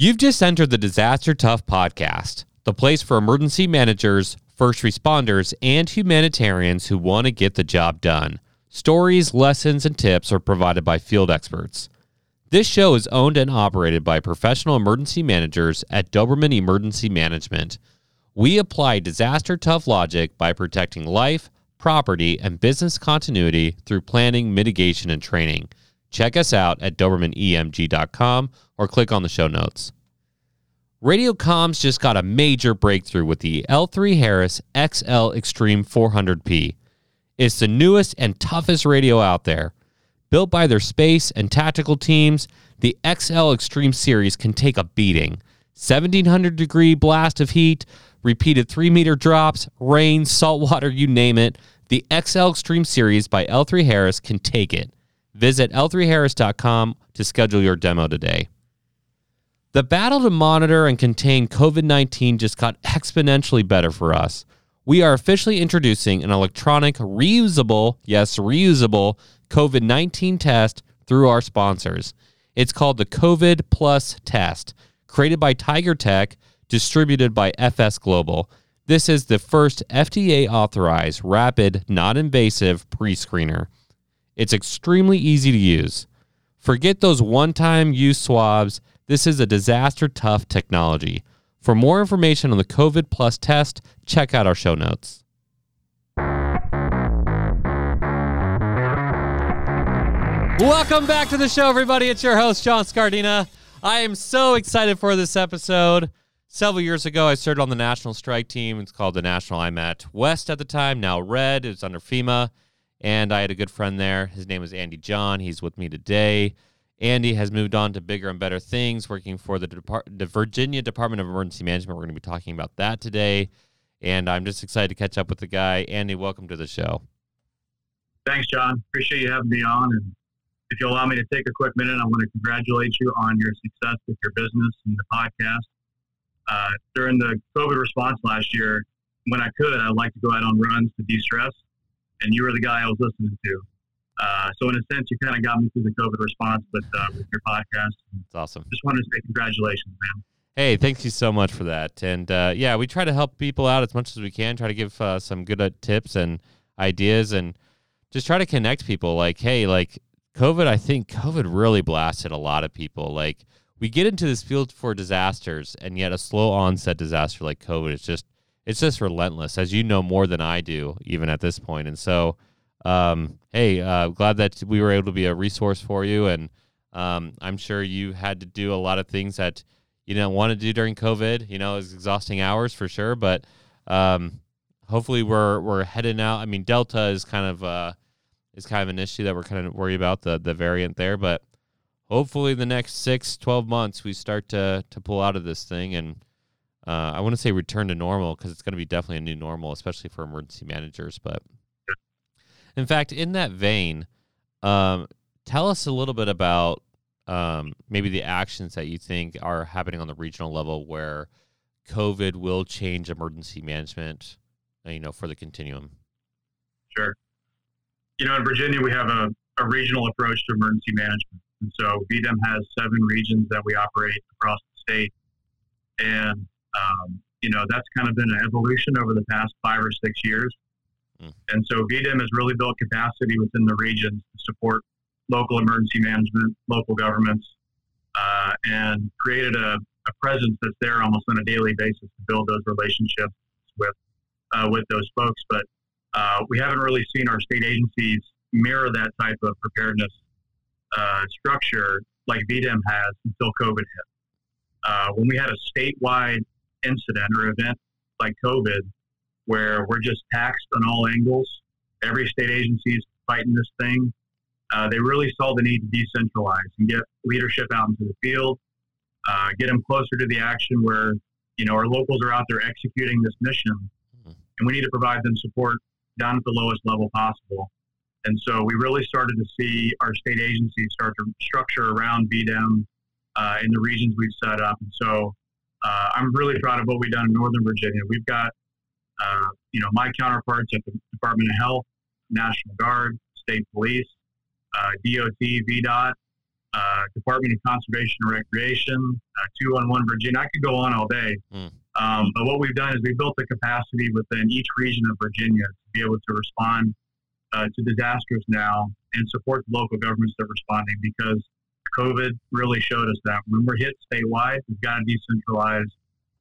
You've just entered the Disaster Tough podcast, the place for emergency managers, first responders, and humanitarians who want to get the job done. Stories, lessons, and tips are provided by field experts. This show is owned and operated by professional emergency managers at Doberman Emergency Management. We apply disaster tough logic by protecting life, property, and business continuity through planning, mitigation, and training. Check us out at DobermanEMG.com or click on the show notes. Radio comms just got a major breakthrough with the L3 Harris XL Extreme 400P. It's the newest and toughest radio out there. Built by their space and tactical teams, the XL Extreme series can take a beating. 1700 degree blast of heat, repeated 3 meter drops, rain, salt water, you name it. The XL Extreme series by L3 Harris can take it. Visit l3harris.com to schedule your demo today. The battle to monitor and contain COVID 19 just got exponentially better for us. We are officially introducing an electronic, reusable, yes, reusable COVID 19 test through our sponsors. It's called the COVID Plus test, created by Tiger Tech, distributed by FS Global. This is the first FDA authorized, rapid, non invasive pre screener. It's extremely easy to use. Forget those one time use swabs. This is a disaster tough technology. For more information on the COVID Plus test, check out our show notes. Welcome back to the show, everybody. It's your host, John Scardina. I am so excited for this episode. Several years ago, I served on the national strike team. It's called the National IMAT West at the time, now Red. It was under FEMA. And I had a good friend there. His name was Andy John. He's with me today. Andy has moved on to bigger and better things, working for the, Depart- the Virginia Department of Emergency Management. We're going to be talking about that today. And I'm just excited to catch up with the guy. Andy, welcome to the show. Thanks, John. Appreciate you having me on. And if you'll allow me to take a quick minute, I want to congratulate you on your success with your business and the podcast. Uh, during the COVID response last year, when I could, I'd like to go out on runs to de stress. And you were the guy I was listening to. Uh, so, in a sense, you kind of got me through the COVID response with, uh, with your podcast. It's awesome. Just wanted to say congratulations, man. Hey, thank you so much for that. And uh, yeah, we try to help people out as much as we can, try to give uh, some good uh, tips and ideas and just try to connect people. Like, hey, like COVID, I think COVID really blasted a lot of people. Like, we get into this field for disasters, and yet a slow onset disaster like COVID is just it's just relentless, as you know more than I do, even at this point. And so, um, hey, uh, glad that we were able to be a resource for you, and um, I'm sure you had to do a lot of things that you didn't want to do during COVID. You know, it was exhausting hours for sure, but um, hopefully we're we're heading out. I mean, Delta is kind of uh, is kind of an issue that we're kind of worried about the the variant there, but hopefully the next six, 12 months we start to to pull out of this thing and uh, I want to say return to normal because it's going to be definitely a new normal, especially for emergency managers. But in fact, in that vein, um, tell us a little bit about um, maybe the actions that you think are happening on the regional level where COVID will change emergency management, uh, you know, for the continuum. Sure. You know, in Virginia, we have a, a regional approach to emergency management. And so VDEM has seven regions that we operate across the state. And um, you know, that's kind of been an evolution over the past five or six years. Mm. And so VDEM has really built capacity within the regions to support local emergency management, local governments, uh, and created a, a, presence that's there almost on a daily basis to build those relationships with uh, with those folks. But uh, we haven't really seen our state agencies mirror that type of preparedness uh, structure like VDEM has until COVID hit. Uh, when we had a statewide incident or event like COVID, where we're just taxed on all angles. Every state agency is fighting this thing. Uh, they really saw the need to decentralize and get leadership out into the field, uh, get them closer to the action where you know our locals are out there executing this mission, mm-hmm. and we need to provide them support down at the lowest level possible. And so we really started to see our state agencies start to structure around VDEM uh, in the regions we've set up. And so uh, I'm really proud of what we've done in Northern Virginia. We've got, uh, you know, my counterparts at the Department of Health, National Guard, State Police, uh, DOT, VDOT, uh, Department of Conservation and Recreation, uh, 211 Virginia. I could go on all day. Mm. Um, but what we've done is we built the capacity within each region of Virginia to be able to respond uh, to disasters now and support the local governments that are responding because COVID really showed us that when we're hit statewide, we've got to decentralize.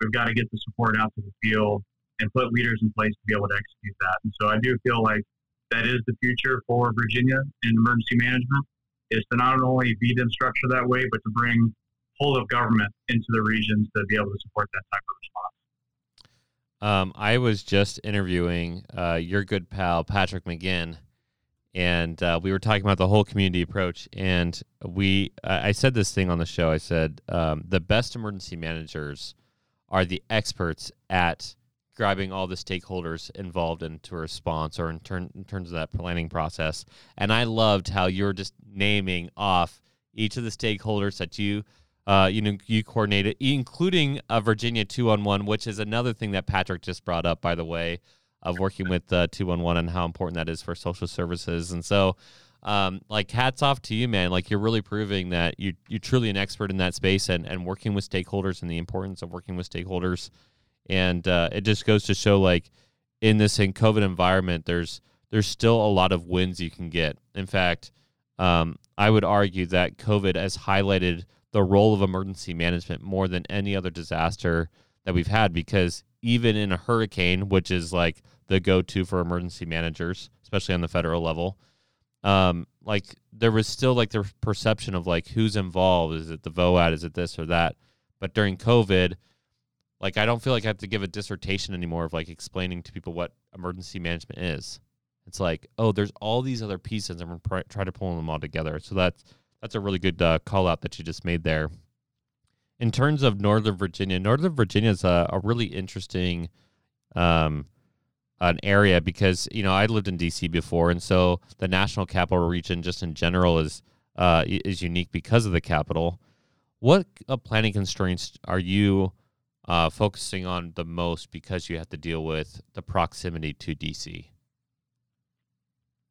We've got to get the support out to the field and put leaders in place to be able to execute that. And so I do feel like that is the future for Virginia in emergency management is to not only be in structure that way, but to bring whole of government into the regions to be able to support that type of response. Um, I was just interviewing uh, your good pal Patrick McGinn, and uh, we were talking about the whole community approach. And we, I said this thing on the show. I said um, the best emergency managers are the experts at grabbing all the stakeholders involved into a response or in, turn, in terms of that planning process. And I loved how you're just naming off each of the stakeholders that you uh, you know you coordinated, including a Virginia two on one, which is another thing that Patrick just brought up, by the way, of working with uh, 211 and how important that is for social services. And so, um, like, hats off to you, man. Like, you're really proving that you you're truly an expert in that space and and working with stakeholders and the importance of working with stakeholders and uh, it just goes to show like in this in COVID environment, there's there's still a lot of wins you can get. In fact, um, I would argue that COVID has highlighted the role of emergency management more than any other disaster that we've had because even in a hurricane, which is like the go-to for emergency managers, especially on the federal level, um, like there was still like the perception of like who's involved. Is it the VOAD? Is it this or that? But during COVID, like I don't feel like I have to give a dissertation anymore of like explaining to people what emergency management is. It's like, oh, there's all these other pieces, and we're try to pull them all together. So that's that's a really good uh, call out that you just made there. In terms of Northern Virginia, Northern Virginia is a, a really interesting um, an area because you know I lived in DC before, and so the National Capital Region, just in general, is uh, is unique because of the capital. What uh, planning constraints are you uh, focusing on the most because you have to deal with the proximity to DC?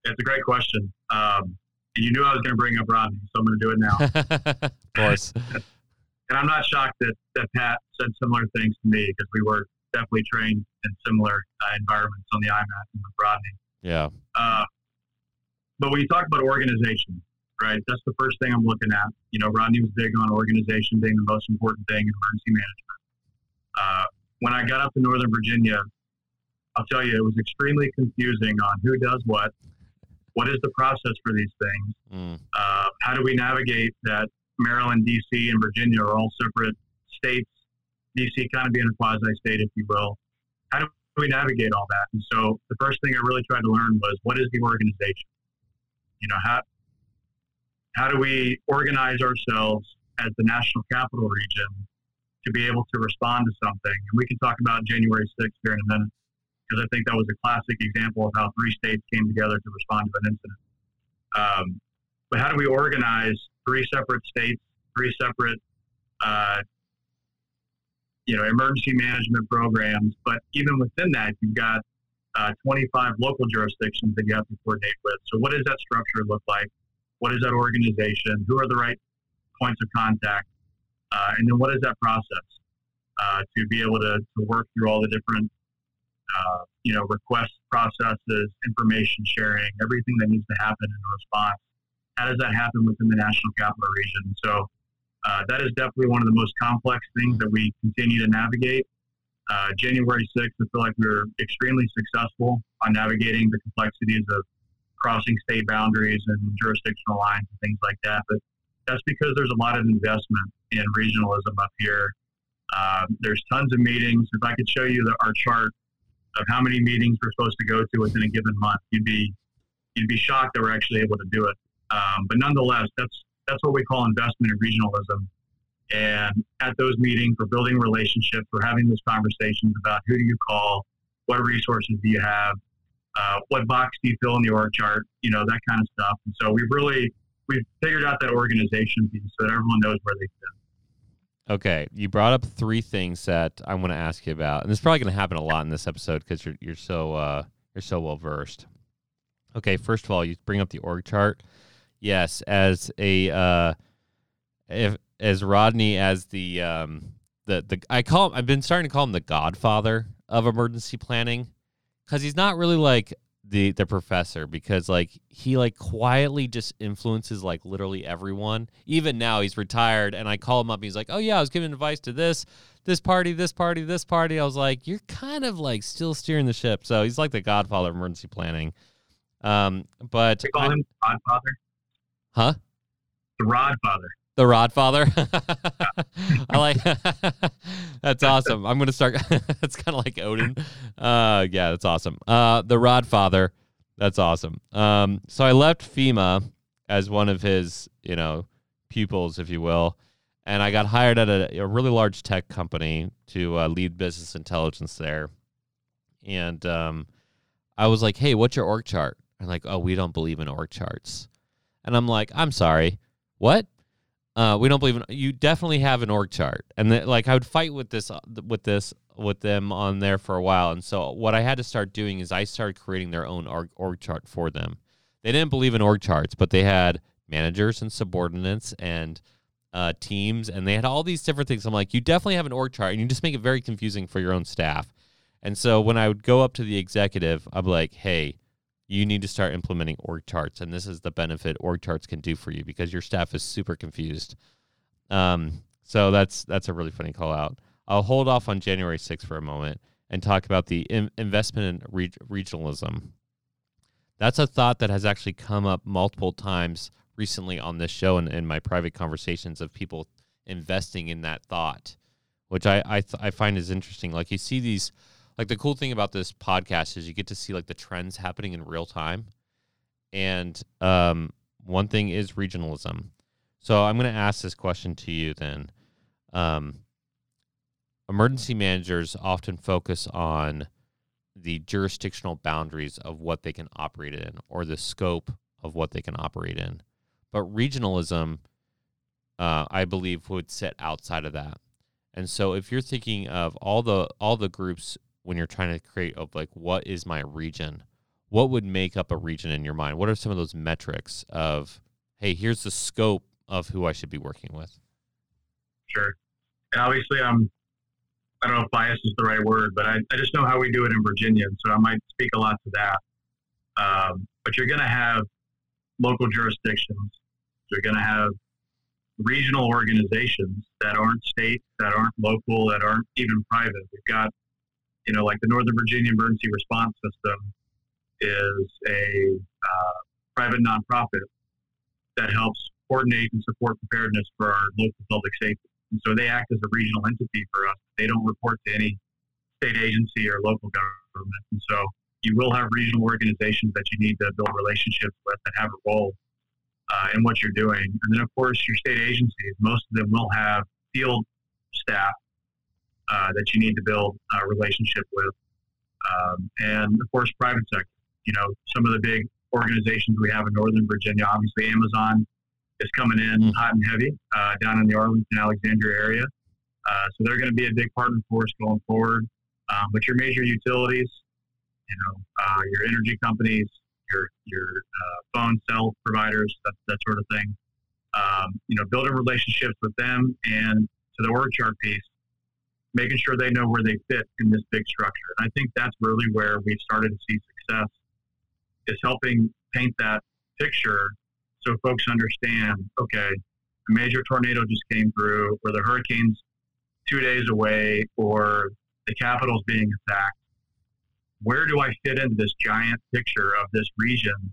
It's a great question. Um, you knew I was going to bring up Rodney, so I'm going to do it now. of course. and I'm not shocked that, that Pat said similar things to me because we were definitely trained in similar uh, environments on the IMAT with Rodney. Yeah. Uh, but when you talk about organization, right, that's the first thing I'm looking at. You know, Rodney was big on organization being the most important thing in emergency management. Uh, when I got up to Northern Virginia, I'll tell you, it was extremely confusing on who does what, what is the process for these things, mm. uh, how do we navigate that Maryland, D.C., and Virginia are all separate states, D.C. kind of being a quasi state, if you will. How do we navigate all that? And so the first thing I really tried to learn was what is the organization? You know, how, how do we organize ourselves as the national capital region to be able to respond to something. And we can talk about January 6th here in a minute, because I think that was a classic example of how three states came together to respond to an incident. Um, but how do we organize three separate states, three separate, uh, you know, emergency management programs? But even within that, you've got uh, 25 local jurisdictions that you have to coordinate with. So, what does that structure look like? What is that organization? Who are the right points of contact? Uh, and then what is that process uh, to be able to, to work through all the different, uh, you know, request processes, information sharing, everything that needs to happen in response? How does that happen within the national capital region? So uh, that is definitely one of the most complex things that we continue to navigate. Uh, January 6th, I feel like we were extremely successful on navigating the complexities of crossing state boundaries and jurisdictional lines and things like that. But that's because there's a lot of investment in regionalism up here. Um, there's tons of meetings. If I could show you the, our chart of how many meetings we're supposed to go to within a given month, you'd be you'd be shocked that we're actually able to do it. Um, but nonetheless, that's that's what we call investment in regionalism. And at those meetings, we're building relationships. We're having those conversations about who do you call, what resources do you have, uh, what box do you fill in the org chart, you know, that kind of stuff. And so we've really we've figured out that organization piece so that everyone knows where they fit. Okay, you brought up three things that I want to ask you about, and this is probably going to happen a lot in this episode because you're you're so uh, you're so well versed. Okay, first of all, you bring up the org chart. Yes, as a uh, if as Rodney as the um the the I call him, I've been starting to call him the Godfather of emergency planning because he's not really like the the professor because like he like quietly just influences like literally everyone. Even now he's retired and I call him up. and He's like, "Oh yeah, I was giving advice to this this party, this party, this party." I was like, "You're kind of like still steering the ship." So he's like the Godfather of emergency planning. Um, but call I- Godfather. Huh? The Rodfather. The Rod Father. I like that's awesome. I'm gonna start. that's kind of like Odin. Uh, yeah, that's awesome. Uh, the Rod Father. That's awesome. Um, so I left FEMA as one of his, you know, pupils, if you will, and I got hired at a, a really large tech company to uh, lead business intelligence there. And um, I was like, "Hey, what's your org chart?" And like, "Oh, we don't believe in org charts." And I'm like, "I'm sorry, what?" Uh, we don't believe in. You definitely have an org chart, and the, like I would fight with this, uh, with this, with them on there for a while. And so what I had to start doing is I started creating their own org, org chart for them. They didn't believe in org charts, but they had managers and subordinates and uh, teams, and they had all these different things. I'm like, you definitely have an org chart, and you just make it very confusing for your own staff. And so when I would go up to the executive, I'm like, hey, you need to start implementing org charts and this is the benefit org charts can do for you because your staff is super confused. Um, so that's that's a really funny call out. I'll hold off on january 6th for a moment and talk about the in- investment in re- regionalism. That's a thought that has actually come up multiple times recently on this show and in my private conversations of people investing in that thought which i I, th- I find is interesting. Like you see these like the cool thing about this podcast is you get to see like the trends happening in real time. And um, one thing is regionalism. So i'm going to ask this question to you then. Um, emergency managers often focus on the jurisdictional boundaries of what they can operate in or the scope of what they can operate in. But regionalism uh, i believe would sit outside of that. And so if you're thinking of all the all the groups when you're trying to create of like what is my region what would make up a region in your mind what are some of those metrics of hey here's the scope of who i should be working with Sure. And obviously, I'm, I don't know if bias is the right word, but I, I just know how we do it in Virginia. So I might speak a lot to that. Um, but you're going to have local jurisdictions. You're going to have regional organizations that aren't state, that aren't local, that aren't even private. We've got, you know, like the Northern Virginia Emergency Response System is a uh, private nonprofit that helps coordinate and support preparedness for our local public safety. And so they act as a regional entity for us. They don't report to any state agency or local government. And so you will have regional organizations that you need to build relationships with that have a role uh, in what you're doing. And then, of course, your state agencies, most of them will have field staff uh, that you need to build a relationship with. Um, and, of course, private sector. You know, some of the big organizations we have in Northern Virginia, obviously Amazon is coming in Mm. hot and heavy uh, down in the Arlington, Alexandria area. Uh, so they're going to be a big partner for us going forward. Um, but your major utilities, you know, uh, your energy companies, your your uh, phone cell providers, that, that sort of thing. Um, you know, building relationships with them and to the org chart piece, making sure they know where they fit in this big structure. And I think that's really where we've started to see success is helping paint that picture so folks understand, okay, a major tornado just came through, or the hurricane's two days away, or the Capitol's being attacked. Where do I fit into this giant picture of this region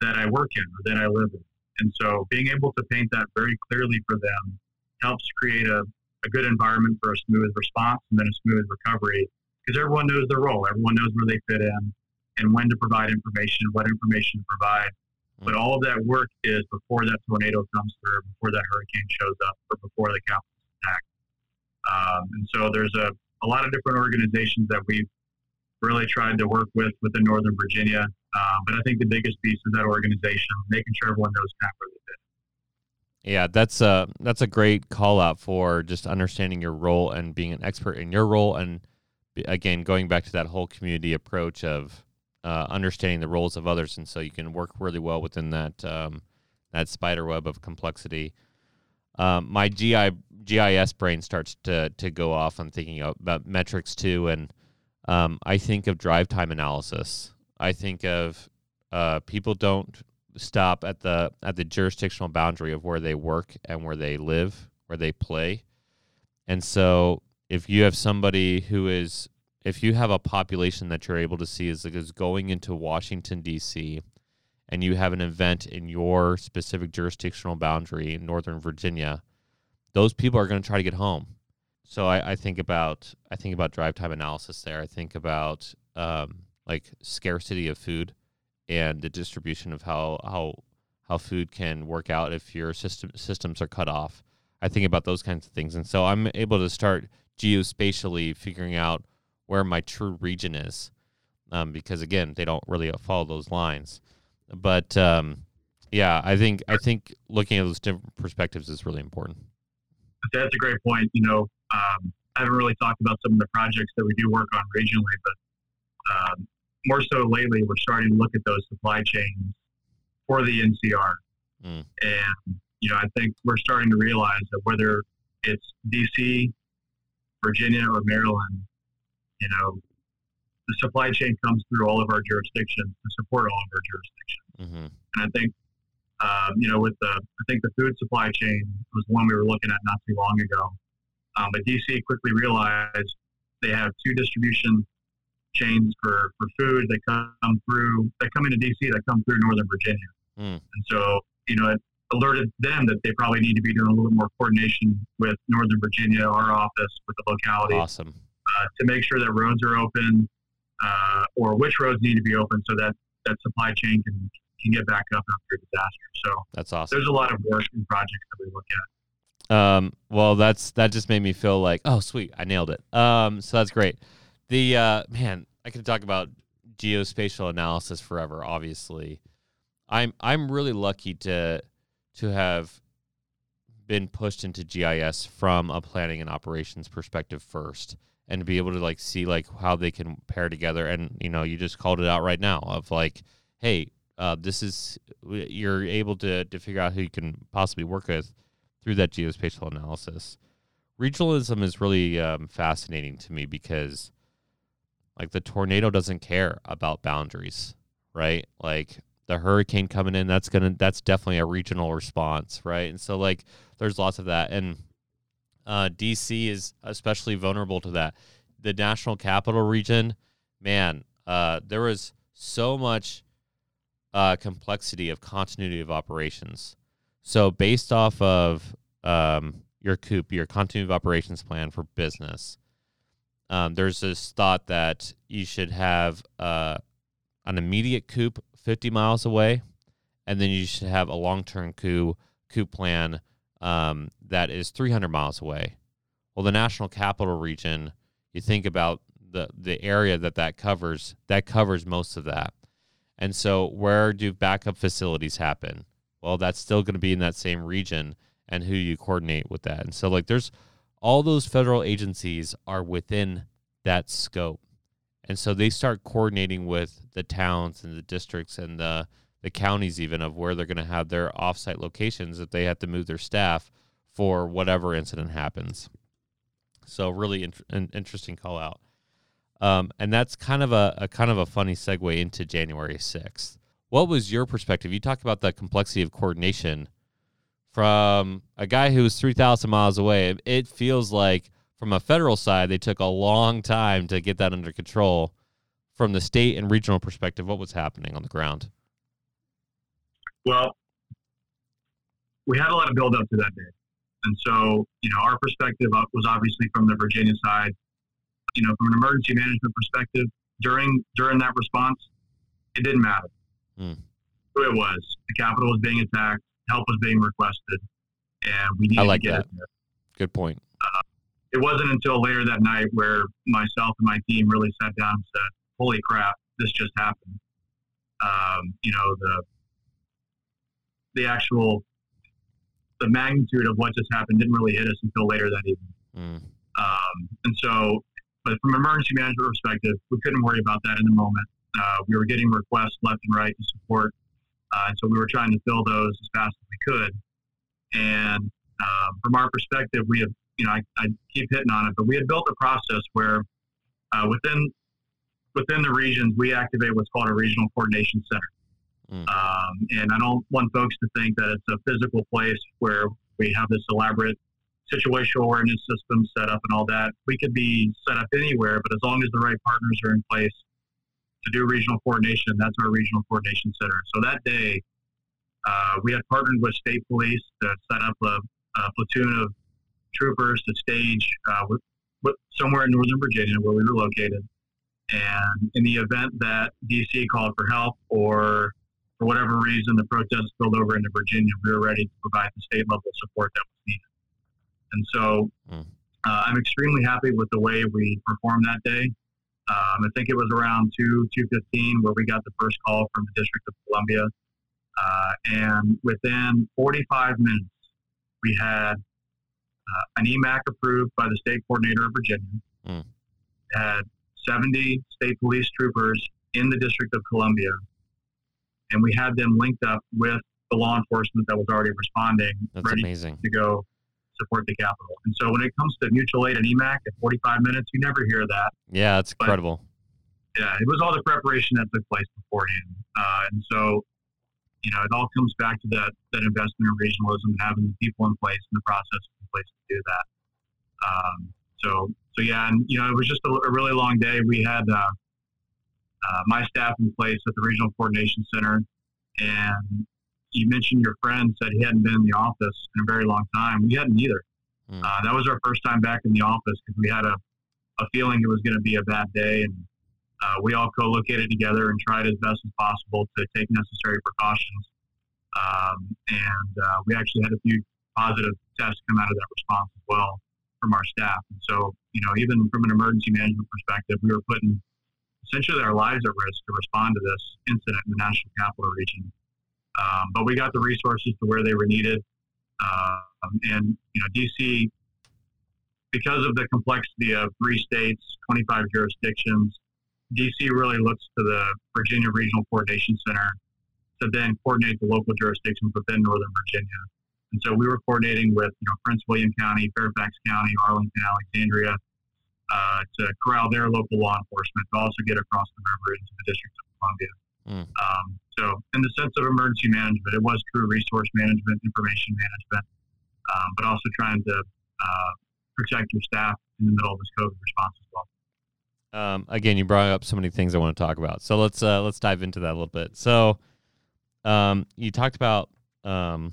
that I work in or that I live in? And so being able to paint that very clearly for them helps create a, a good environment for a smooth response and then a smooth recovery because everyone knows their role. Everyone knows where they fit in and when to provide information, what information to provide. But all of that work is before that tornado comes through, before that hurricane shows up, or before the Capitol's attacked. Um, and so there's a, a lot of different organizations that we've really tried to work with within Northern Virginia. Uh, but I think the biggest piece is that organization, making sure everyone knows kind of where they fit. Yeah, that's a that's a great call out for just understanding your role and being an expert in your role, and again going back to that whole community approach of uh, understanding the roles of others, and so you can work really well within that um, that spider web of complexity. um, my GI GIS brain starts to to go off. I'm thinking about metrics too, and um, I think of drive time analysis. I think of uh, people don't stop at the at the jurisdictional boundary of where they work and where they live, where they play, and so if you have somebody who is if you have a population that you're able to see is, is going into Washington D.C. and you have an event in your specific jurisdictional boundary in Northern Virginia those people are going to try to get home. So I, I, think about I think about drive time analysis there. I think about um, like scarcity of food and the distribution of how how how food can work out if your system systems are cut off. I think about those kinds of things, and so I'm able to start geospatially figuring out where my true region is, um, because again, they don't really follow those lines. But um, yeah, I think I think looking at those different perspectives is really important that's a great point. You know, um, I haven't really talked about some of the projects that we do work on regionally, but um, more so lately, we're starting to look at those supply chains for the NCR. Mm. And, you know, I think we're starting to realize that whether it's DC, Virginia, or Maryland, you know, the supply chain comes through all of our jurisdictions to support all of our jurisdictions. Mm-hmm. And I think um, you know, with the, I think the food supply chain was one we were looking at not too long ago. Um, but DC quickly realized they have two distribution chains for, for food that come through, that come into DC that come through Northern Virginia. Mm. And so, you know, it alerted them that they probably need to be doing a little bit more coordination with Northern Virginia, our office, with the locality. Awesome. Uh, to make sure that roads are open uh, or which roads need to be open so that that supply chain can can get back up after a disaster. So that's awesome. There's a lot of work and projects that we look at. Um, well, that's that just made me feel like, oh, sweet, I nailed it. Um, so that's great. The uh, man, I could talk about geospatial analysis forever. Obviously, I'm I'm really lucky to to have been pushed into GIS from a planning and operations perspective first and to be able to like see like how they can pair together and you know you just called it out right now of like hey uh, this is you're able to to figure out who you can possibly work with through that geospatial analysis. Regionalism is really um, fascinating to me because, like, the tornado doesn't care about boundaries, right? Like the hurricane coming in, that's gonna that's definitely a regional response, right? And so like, there's lots of that, and uh, DC is especially vulnerable to that. The national capital region, man, uh, there was so much uh, complexity of continuity of operations. So, based off of um, your COOP, your continuity of operations plan for business, um, there's this thought that you should have uh, an immediate COOP 50 miles away, and then you should have a long term COOP, COOP plan um, that is 300 miles away. Well, the national capital region, you think about the, the area that that covers, that covers most of that. And so, where do backup facilities happen? Well, that's still going to be in that same region, and who you coordinate with that. And so, like, there's all those federal agencies are within that scope. And so they start coordinating with the towns and the districts and the, the counties, even of where they're going to have their offsite locations if they have to move their staff for whatever incident happens. So, really in, interesting call out. Um, and that's kind of a, a kind of a funny segue into January 6th. What was your perspective? You talked about the complexity of coordination from a guy who's 3,000 miles away. It feels like from a federal side, they took a long time to get that under control. From the state and regional perspective, what was happening on the ground? Well, we had a lot of build up to that day. And so, you know, our perspective was obviously from the Virginia side you know, from an emergency management perspective, during during that response, it didn't matter mm. who it was. The Capitol was being attacked, help was being requested, and we needed I like to get that. it Good point. Uh, it wasn't until later that night where myself and my team really sat down and said, "Holy crap, this just happened." Um, you know the the actual the magnitude of what just happened didn't really hit us until later that evening. Mm. Um, and so but from an emergency management perspective, we couldn't worry about that in the moment. Uh, we were getting requests left and right to support, uh, and so we were trying to fill those as fast as we could. And uh, from our perspective, we have, you know, I, I, keep hitting on it, but we had built a process where uh, within within the regions, we activate what's called a regional coordination center. Mm. Um, and I don't want folks to think that it's a physical place where we have this elaborate situational awareness system set up and all that. We could be set up anywhere, but as long as the right partners are in place to do regional coordination, that's our regional coordination center. So that day, uh, we had partnered with state police to set up a, a platoon of troopers to stage uh, with, with somewhere in Northern Virginia where we were located. And in the event that DC called for help or for whatever reason the protest spilled over into Virginia, we were ready to provide the state level support that was needed. And so mm. uh, I'm extremely happy with the way we performed that day. Um, I think it was around 2, 2.15 where we got the first call from the District of Columbia. Uh, and within 45 minutes, we had uh, an EMAC approved by the state coordinator of Virginia. Mm. Had 70 state police troopers in the District of Columbia. And we had them linked up with the law enforcement that was already responding, That's ready amazing. to go support the capital. And so when it comes to mutual aid and EMAC at 45 minutes, you never hear that. Yeah, it's but, incredible. Yeah, it was all the preparation that took place beforehand. Uh, and so, you know, it all comes back to that, that investment in regionalism and having the people in place and the process in place to do that. Um, so, so yeah, and you know, it was just a, a really long day. We had uh, uh, my staff in place at the Regional Coordination Center, and you mentioned your friend said he hadn't been in the office in a very long time. We hadn't either. Mm. Uh, that was our first time back in the office because we had a, a feeling it was going to be a bad day, and uh, we all co-located together and tried as best as possible to take necessary precautions. Um, and uh, we actually had a few positive tests come out of that response as well from our staff. And so, you know, even from an emergency management perspective, we were putting essentially our lives at risk to respond to this incident in the national capital region. Um, but we got the resources to where they were needed. Um, and, you know, DC, because of the complexity of three states, 25 jurisdictions, DC really looks to the Virginia Regional Coordination Center to then coordinate the local jurisdictions within Northern Virginia. And so we were coordinating with, you know, Prince William County, Fairfax County, Arlington, Alexandria, uh, to corral their local law enforcement to also get across the river into the District of Columbia. Mm. Um, so, in the sense of emergency management, it was true resource management, information management, um, but also trying to uh, protect your staff in the middle of this COVID response as well. Um, again, you brought up so many things I want to talk about. So let's uh, let's dive into that a little bit. So, um, you talked about um,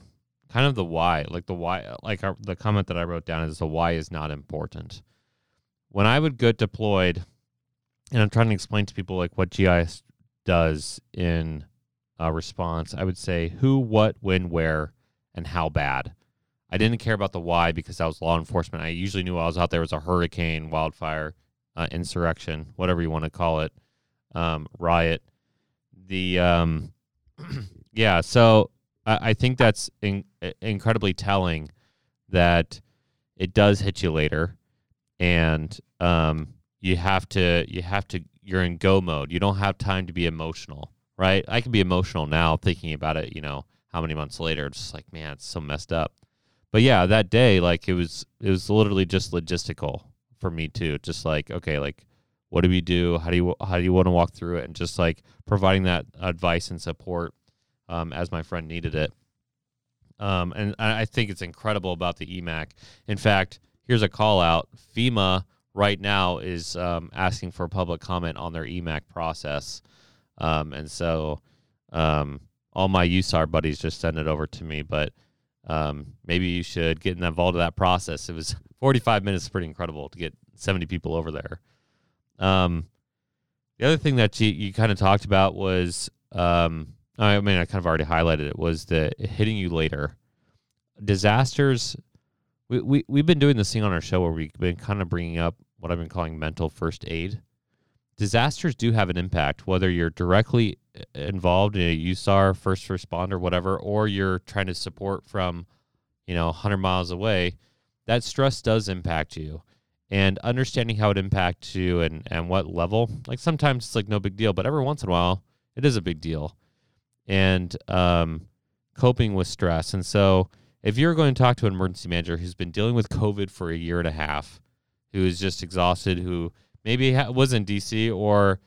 kind of the why, like the why, like our, the comment that I wrote down is the why is not important. When I would get deployed, and I'm trying to explain to people like what GIS does in a response, I would say who, what, when, where, and how bad. I didn't care about the why because I was law enforcement. I usually knew I was out there was a hurricane, wildfire, uh, insurrection, whatever you want to call it, um, riot. The um, yeah, so I, I think that's in, incredibly telling that it does hit you later, and um, you have to you have to you're in go mode. You don't have time to be emotional, right? I can be emotional now thinking about it. You know, how many months later, it's just like man, it's so messed up. But yeah, that day, like it was it was literally just logistical for me too. Just like okay, like what do we do? How do you how do you want to walk through it? And just like providing that advice and support um, as my friend needed it. Um, and I think it's incredible about the EMAC. In fact, here's a call out. FEMA right now is um, asking for public comment on their EMAC process. Um, and so um, all my USAR buddies just send it over to me, but um, maybe you should get involved in that process. It was 45 minutes, pretty incredible to get 70 people over there. Um, the other thing that you, you kind of talked about was um, I mean, I kind of already highlighted it, was the hitting you later. Disasters, we, we, we've been doing this thing on our show where we've been kind of bringing up what I've been calling mental first aid. Disasters do have an impact, whether you're directly uh, involved in a USAR, first responder, whatever, or you're trying to support from, you know, 100 miles away. That stress does impact you. And understanding how it impacts you and, and what level, like sometimes it's like no big deal, but every once in a while, it is a big deal and um, coping with stress. And so if you're going to talk to an emergency manager who's been dealing with COVID for a year and a half, who is just exhausted, who maybe ha- was in DC or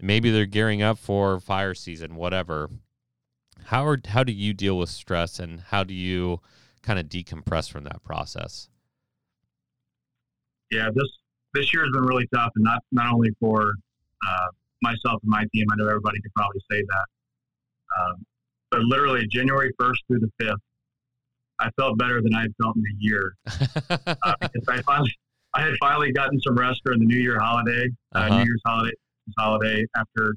maybe they're gearing up for fire season, whatever. How are, how do you deal with stress and how do you kind of decompress from that process? Yeah, this this year has been really tough, and not not only for uh, myself and my team. I know everybody could probably say that, um, but literally January first through the fifth, I felt better than I had felt in a year uh, because I finally I had finally gotten some rest during the New Year holiday, uh, uh-huh. New Year's holiday holiday after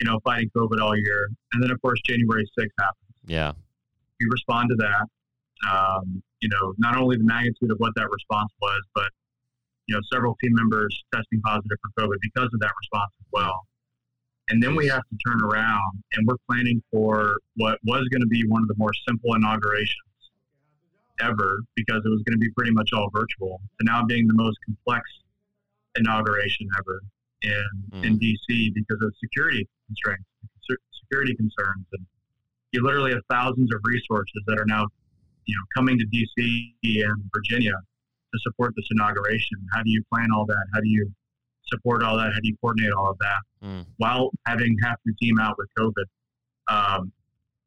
you know fighting COVID all year, and then of course January sixth happened. Yeah, we respond to that. Um, you know, not only the magnitude of what that response was, but you know, several team members testing positive for COVID because of that response as well. And then we have to turn around and we're planning for what was going to be one of the more simple inaugurations ever because it was going to be pretty much all virtual to now being the most complex inauguration ever in, mm. in DC because of security constraints, security concerns. And you literally have thousands of resources that are now, you know, coming to DC and Virginia to support this inauguration. How do you plan all that? How do you support all that? How do you coordinate all of that mm. while having half your team out with COVID? Um,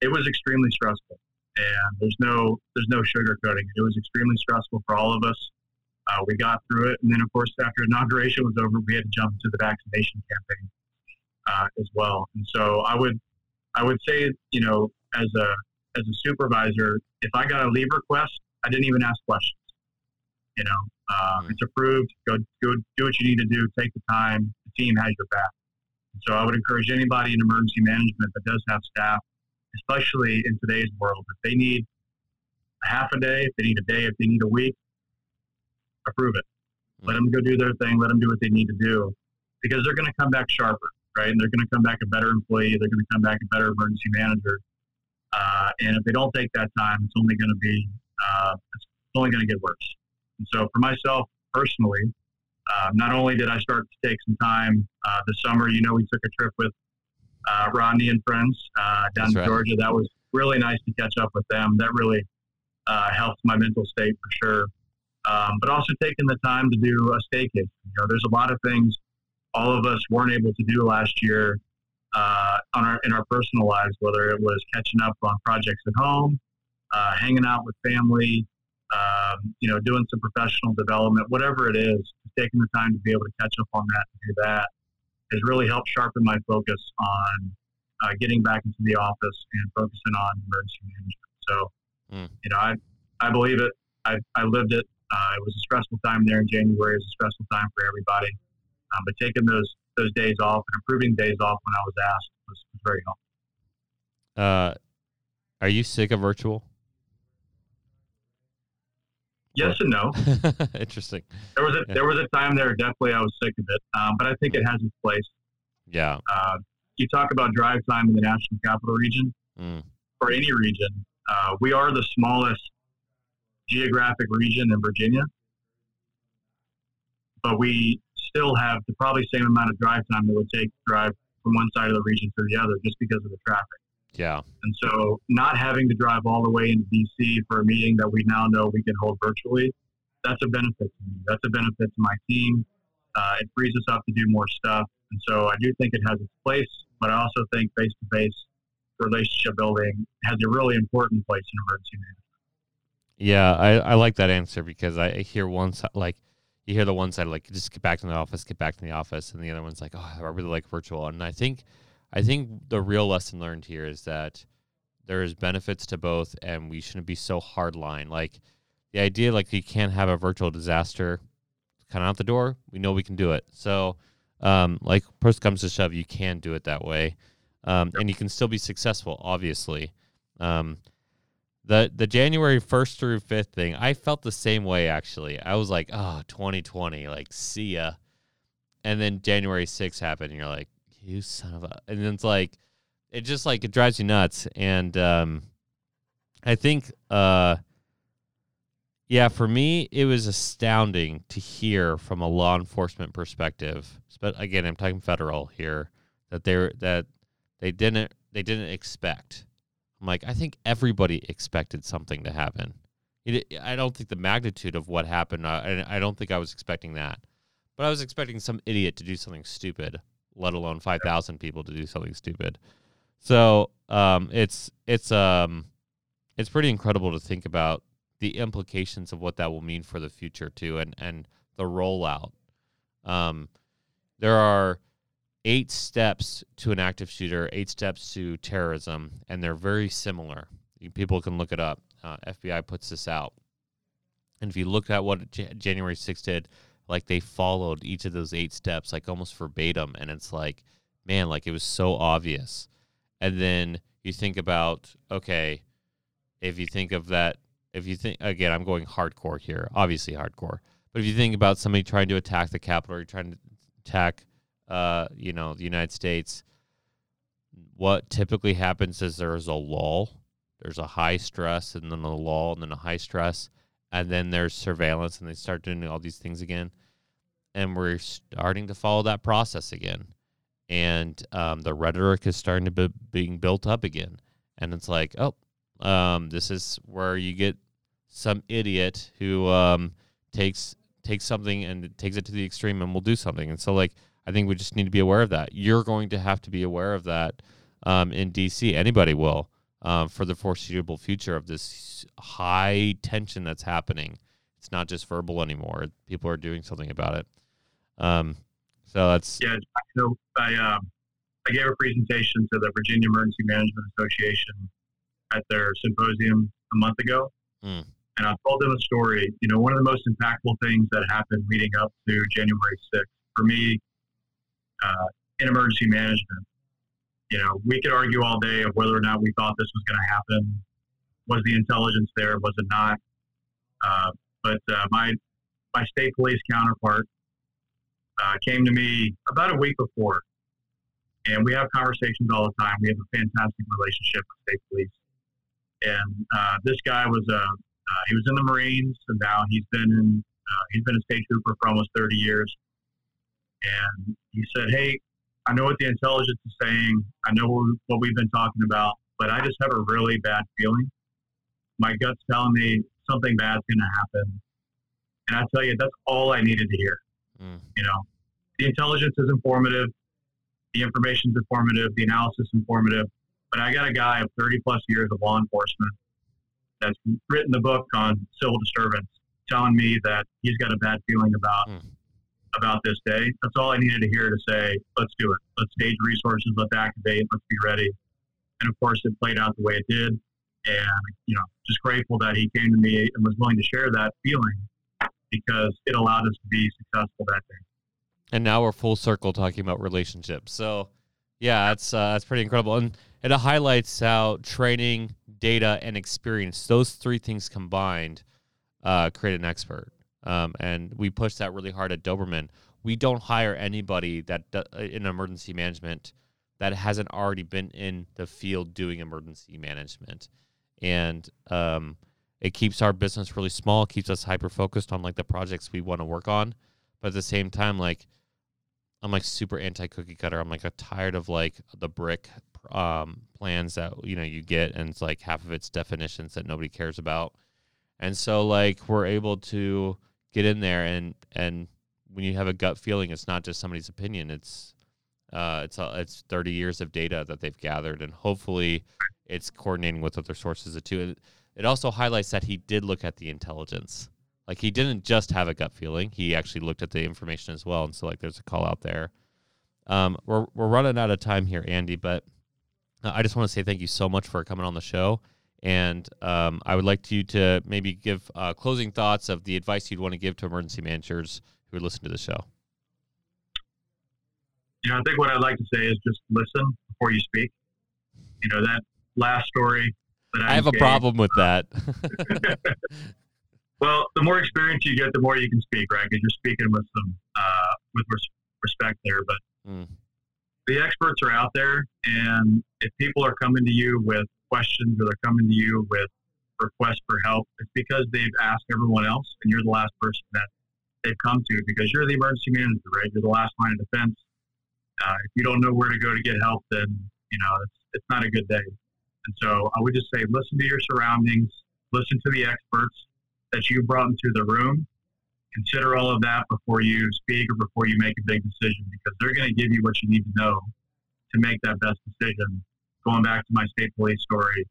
it was extremely stressful, and there's no there's no sugarcoating. It was extremely stressful for all of us. Uh, we got through it, and then of course after inauguration was over, we had to jump into the vaccination campaign uh, as well. And so I would I would say you know as a as a supervisor, if I got a leave request, I didn't even ask questions. You know, uh, it's approved. Go, go do what you need to do. Take the time. The team has your back. So I would encourage anybody in emergency management that does have staff, especially in today's world, if they need a half a day, if they need a day, if they need a week, approve it. Let them go do their thing. Let them do what they need to do because they're going to come back sharper, right? And they're going to come back a better employee. They're going to come back a better emergency manager. Uh, and if they don't take that time, it's only going to be uh, it's only going to get worse. And so for myself personally, uh, not only did I start to take some time uh, this summer, you know, we took a trip with uh, Rodney and friends uh, down That's to right. Georgia. That was really nice to catch up with them. That really uh, helped my mental state for sure. Um, but also taking the time to do a staycation. You know, there's a lot of things all of us weren't able to do last year uh, on our in our personal lives, whether it was catching up on projects at home, uh, hanging out with family, um, you know, doing some professional development, whatever it is, taking the time to be able to catch up on that and do that has really helped sharpen my focus on uh, getting back into the office and focusing on emergency management. So, mm. you know, I, I believe it. I, I lived it. Uh, it was a stressful time there in January. It was a stressful time for everybody. Um, but taking those those days off and improving days off when I was asked was, was very helpful. Uh, are you sick of virtual? Yes and no. Interesting. There was a yeah. there was a time there definitely I was sick of it, um, but I think it has its place. Yeah. Uh, you talk about drive time in the national capital region mm. or any region. Uh, we are the smallest geographic region in Virginia, but we still have the probably same amount of drive time that would take to drive from one side of the region to the other, just because of the traffic. Yeah. And so not having to drive all the way into DC for a meeting that we now know we can hold virtually, that's a benefit to me. That's a benefit to my team. Uh, it frees us up to do more stuff. And so I do think it has its place, but I also think face to face relationship building has a really important place in emergency management. Yeah, I, I like that answer because I hear one side, like, you hear the one side, like, just get back to the office, get back to the office. And the other one's like, oh, I really like virtual. And I think I think the real lesson learned here is that there is benefits to both, and we shouldn't be so hardline. Like the idea, like you can't have a virtual disaster kind of out the door. We know we can do it. So, um, like push comes to shove, you can do it that way, um, and you can still be successful. Obviously, um, the the January first through fifth thing, I felt the same way. Actually, I was like, oh, 2020, like see ya, and then January 6th happened, and you're like, you son of a and it's like it just like it drives you nuts and um i think uh yeah for me it was astounding to hear from a law enforcement perspective but again i'm talking federal here that they're that they didn't they didn't expect i'm like i think everybody expected something to happen I don't think the magnitude of what happened. Uh, I don't think I was expecting that, but I was expecting some idiot to do something stupid, let alone five thousand people to do something stupid. So um, it's it's um, it's pretty incredible to think about the implications of what that will mean for the future too, and and the rollout. Um, there are eight steps to an active shooter, eight steps to terrorism, and they're very similar. People can look it up. Uh, FBI puts this out. And if you look at what J- January 6th did, like they followed each of those eight steps, like almost verbatim. And it's like, man, like it was so obvious. And then you think about, okay, if you think of that, if you think, again, I'm going hardcore here, obviously hardcore. But if you think about somebody trying to attack the Capitol or trying to attack uh, you know, the United States, what typically happens is there's a lull, there's a high stress, and then a lull, and then a high stress, and then there's surveillance, and they start doing all these things again. And we're starting to follow that process again. And um, the rhetoric is starting to be being built up again. And it's like, oh, um, this is where you get some idiot who um, takes takes something and takes it to the extreme and will do something. And so, like, I think we just need to be aware of that. You're going to have to be aware of that um, in DC. Anybody will um, for the foreseeable future of this high tension that's happening. It's not just verbal anymore. People are doing something about it. Um, so that's yeah. So I um, I gave a presentation to the Virginia Emergency Management Association at their symposium a month ago, mm. and I told them a story. You know, one of the most impactful things that happened leading up to January 6th for me uh, in emergency management. You know, we could argue all day of whether or not we thought this was going to happen. Was the intelligence there? Was it not? Uh, but uh, my my state police counterpart uh, came to me about a week before, and we have conversations all the time. We have a fantastic relationship with state police. And uh, this guy was a uh, he was in the Marines, and now he's been in he's been a state trooper for almost 30 years and he said, "Hey, I know what the intelligence is saying. I know what we've been talking about, but I just have a really bad feeling. My gut's telling me something bad's going to happen." And I tell you, that's all I needed to hear. Mm. You know, the intelligence is informative, the information is informative, the analysis is informative. But I got a guy of 30 plus years of law enforcement that's written the book on civil disturbance telling me that he's got a bad feeling about mm about this day. That's all I needed to hear to say, let's do it. Let's stage resources, let's activate, let's be ready. And of course, it played out the way it did. And, you know, just grateful that he came to me and was willing to share that feeling because it allowed us to be successful that day. And now we're full circle talking about relationships. So, yeah, that's uh, that's pretty incredible, and it highlights how training, data, and experience those three things combined uh, an expert um, and we push that really hard at Doberman. We don't hire anybody that uh, in emergency management that hasn't already been in the field doing emergency management, and um, it keeps our business really small. keeps us hyper focused on like the projects we want to work on, but at the same time, like I'm like super anti cookie cutter. I'm like tired of like the brick um, plans that you know you get, and it's like half of it's definitions that nobody cares about, and so like we're able to get in there and and when you have a gut feeling, it's not just somebody's opinion. It's uh, it's a, it's 30 years of data that they've gathered, and hopefully, it's coordinating with other sources too. It, it also highlights that he did look at the intelligence. Like he didn't just have a gut feeling; he actually looked at the information as well. And so, like, there's a call out there. Um, we're we're running out of time here, Andy, but I just want to say thank you so much for coming on the show. And um, I would like you to maybe give uh, closing thoughts of the advice you'd want to give to emergency managers who listen to the show. You know, I think what I'd like to say is just listen before you speak. You know, that last story that I, I have gave, a problem with that. well, the more experience you get, the more you can speak, right? Because you're speaking with some uh, with res- respect there. But mm. the experts are out there, and if people are coming to you with questions or they're coming to you with requests for help, it's because they've asked everyone else and you're the last person that they've come to because you're the emergency manager, right? You're the last line of defense. Uh, if you don't know where to go to get help, then, you know, it's, it's not a good day. And so I would just say listen to your surroundings, listen to the experts, that you brought into the room, consider all of that before you speak or before you make a big decision because they're going to give you what you need to know to make that best decision. Going back to my state police story,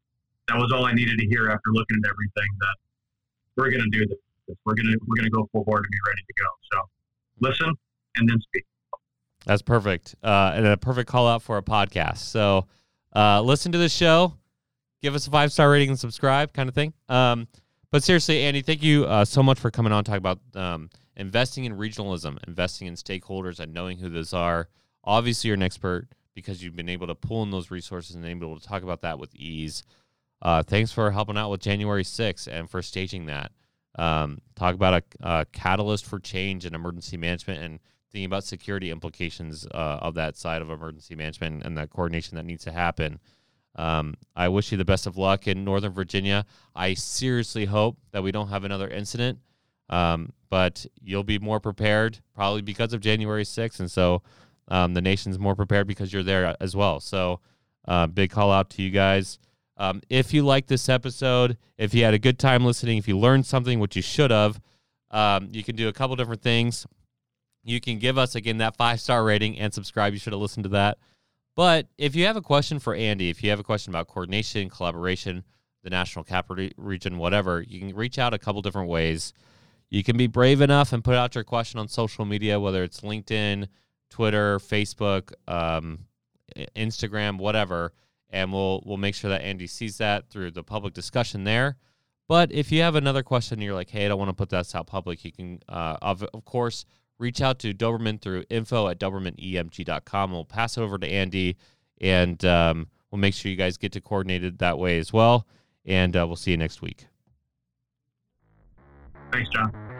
that was all I needed to hear after looking at everything. That we're going to do this. We're going to we're going to go forward and be ready to go. So listen and then speak. That's perfect, uh, and a perfect call out for a podcast. So uh, listen to the show, give us a five star rating and subscribe, kind of thing. Um, but seriously, Andy, thank you uh, so much for coming on talk about um, investing in regionalism, investing in stakeholders, and knowing who those are. Obviously, you're an expert because you've been able to pull in those resources and able to talk about that with ease. Uh, thanks for helping out with January 6th and for staging that. Um, talk about a, a, catalyst for change in emergency management and thinking about security implications uh, of that side of emergency management and the coordination that needs to happen. Um, I wish you the best of luck in Northern Virginia. I seriously hope that we don't have another incident, um, but you'll be more prepared probably because of January 6th. And so um, the nation's more prepared because you're there as well. So, uh, big call out to you guys. Um, if you like this episode, if you had a good time listening, if you learned something, which you should have, um, you can do a couple different things. You can give us, again, that five star rating and subscribe. You should have listened to that. But if you have a question for Andy, if you have a question about coordination, collaboration, the national capital region, whatever, you can reach out a couple different ways. You can be brave enough and put out your question on social media, whether it's LinkedIn, Twitter, Facebook, um, Instagram, whatever, and we'll we'll make sure that Andy sees that through the public discussion there. But if you have another question, you're like, hey, I don't want to put that out public, you can, uh, of, of course, reach out to Doberman through info at DobermanEMG.com. We'll pass it over to Andy, and um, we'll make sure you guys get to coordinated that way as well. And uh, we'll see you next week. Thanks, John.